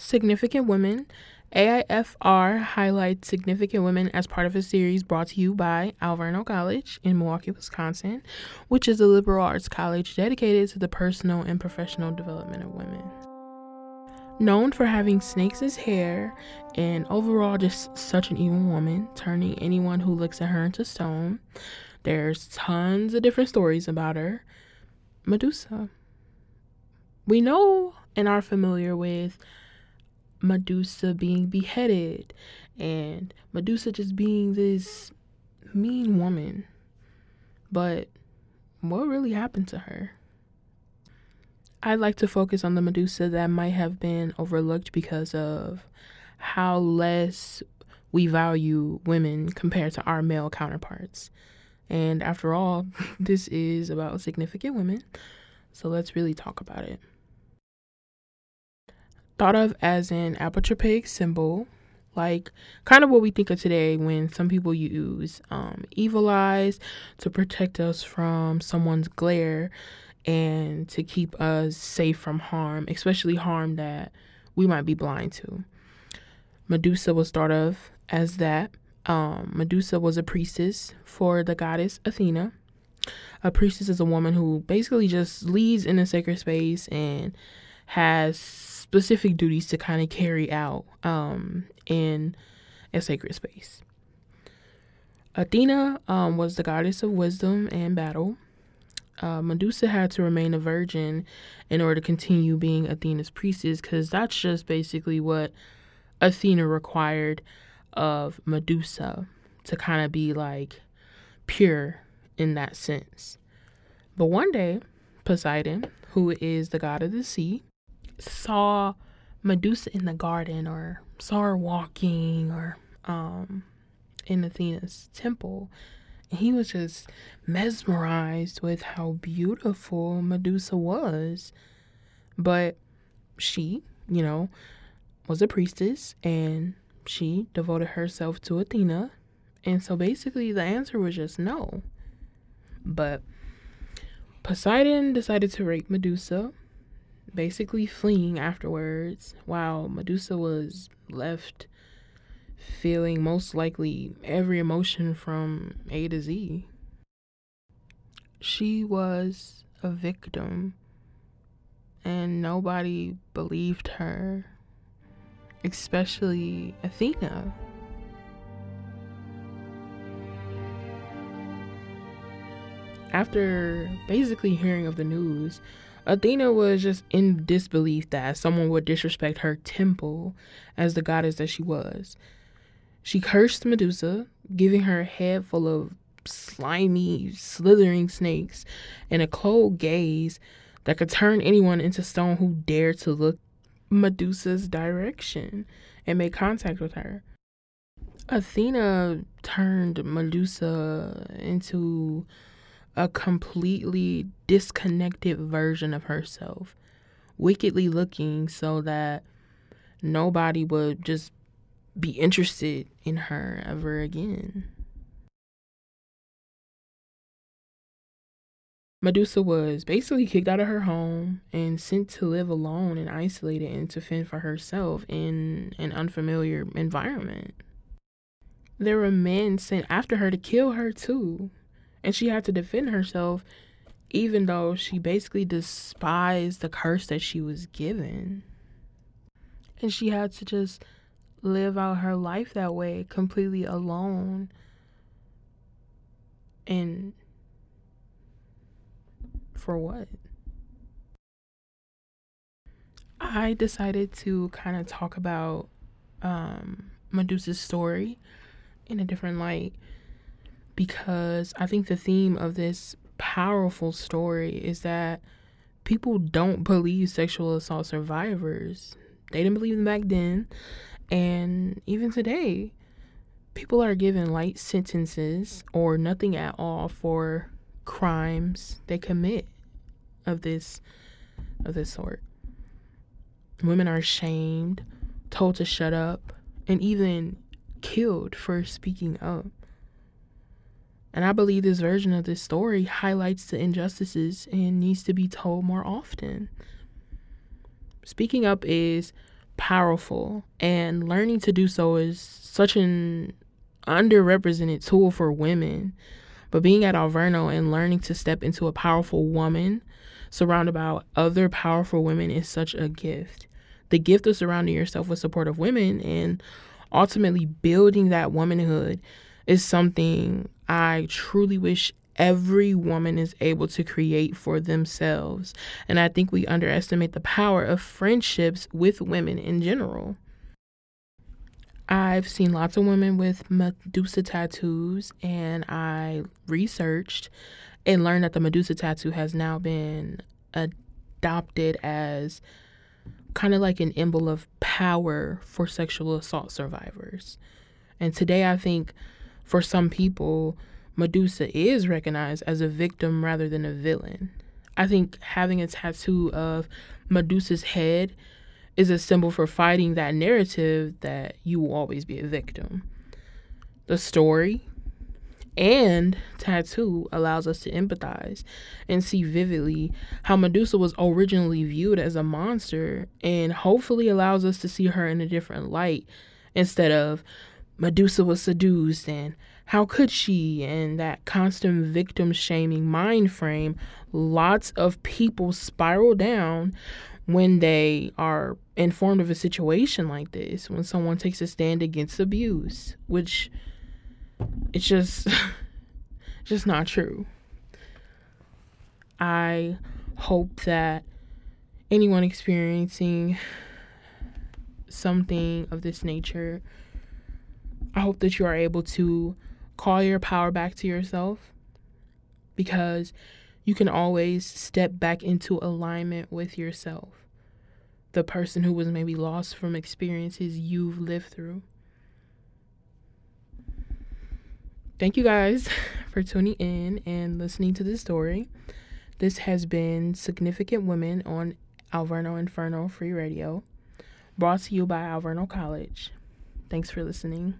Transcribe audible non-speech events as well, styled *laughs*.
Significant Women. AIFR highlights significant women as part of a series brought to you by Alverno College in Milwaukee, Wisconsin, which is a liberal arts college dedicated to the personal and professional development of women. Known for having snakes as hair and overall just such an evil woman, turning anyone who looks at her into stone, there's tons of different stories about her. Medusa. We know and are familiar with Medusa being beheaded and Medusa just being this mean woman. But what really happened to her? I'd like to focus on the Medusa that might have been overlooked because of how less we value women compared to our male counterparts. And after all, *laughs* this is about significant women. So let's really talk about it thought of as an apotropaic symbol, like kind of what we think of today when some people use um, evil eyes to protect us from someone's glare and to keep us safe from harm, especially harm that we might be blind to. Medusa was thought of as that. Um, Medusa was a priestess for the goddess Athena. A priestess is a woman who basically just leads in a sacred space and has specific duties to kind of carry out um, in a sacred space. Athena um, was the goddess of wisdom and battle. Uh, Medusa had to remain a virgin in order to continue being Athena's priestess because that's just basically what Athena required of Medusa to kind of be like pure in that sense. But one day, Poseidon, who is the god of the sea, saw Medusa in the garden or saw her walking or um, in Athena's temple. He was just mesmerized with how beautiful Medusa was. But she, you know, was a priestess and she devoted herself to Athena. And so basically the answer was just no. But Poseidon decided to rape Medusa basically fleeing afterwards, while Medusa was left feeling most likely every emotion from A to Z. She was a victim, and nobody believed her, especially Athena. After basically hearing of the news, Athena was just in disbelief that someone would disrespect her temple as the goddess that she was. She cursed Medusa, giving her a head full of slimy, slithering snakes and a cold gaze that could turn anyone into stone who dared to look Medusa's direction and make contact with her. Athena turned Medusa into a completely disconnected version of herself, wickedly looking so that nobody would just be interested in her ever again. Medusa was basically kicked out of her home and sent to live alone and isolated and to fend for herself in an unfamiliar environment. There were men sent after her to kill her too, and she had to defend herself even though she basically despised the curse that she was given. And she had to just live out her life that way, completely alone. And for what? I decided to kind of talk about um, Medusa's story in a different light because I think the theme of this powerful story is that people don't believe sexual assault survivors. They didn't believe them back then. And even today, people are given light sentences or nothing at all for crimes they commit of this of this sort. Women are shamed, told to shut up, and even killed for speaking up. And I believe this version of this story highlights the injustices and needs to be told more often. Speaking up is powerful, and learning to do so is such an underrepresented tool for women. But being at Alverno and learning to step into a powerful woman surrounded by other powerful women is such a gift. The gift of surrounding yourself with supportive women and ultimately building that womanhood is something I truly wish every woman is able to create for themselves. And I think we underestimate the power of friendships with women in general. I've seen lots of women with Medusa tattoos, and I researched and learned that the Medusa tattoo has now been adopted as kind of like an emblem of power for sexual assault survivors. And today, I think for some people, Medusa is recognized as a victim rather than a villain. I think having a tattoo of Medusa's head is a symbol for fighting that narrative that you will always be a victim. The story and tattoo allows us to empathize and see vividly how Medusa was originally viewed as a monster and hopefully allows us to see her in a different light instead of Medusa was seduced and how could she? And that constant victim shaming mind frame lots of people spiral down when they are informed of a situation like this when someone takes a stand against abuse which it's just *laughs* just not true. I hope that anyone experiencing something of this nature i hope that you are able to call your power back to yourself because you can always step back into alignment with yourself, the person who was maybe lost from experiences you've lived through. Thank you guys *laughs* for tuning in and listening to this story. This has been Significant Women on Alverno Inferno Free Radio, brought to you by Alverno College. Thanks for listening.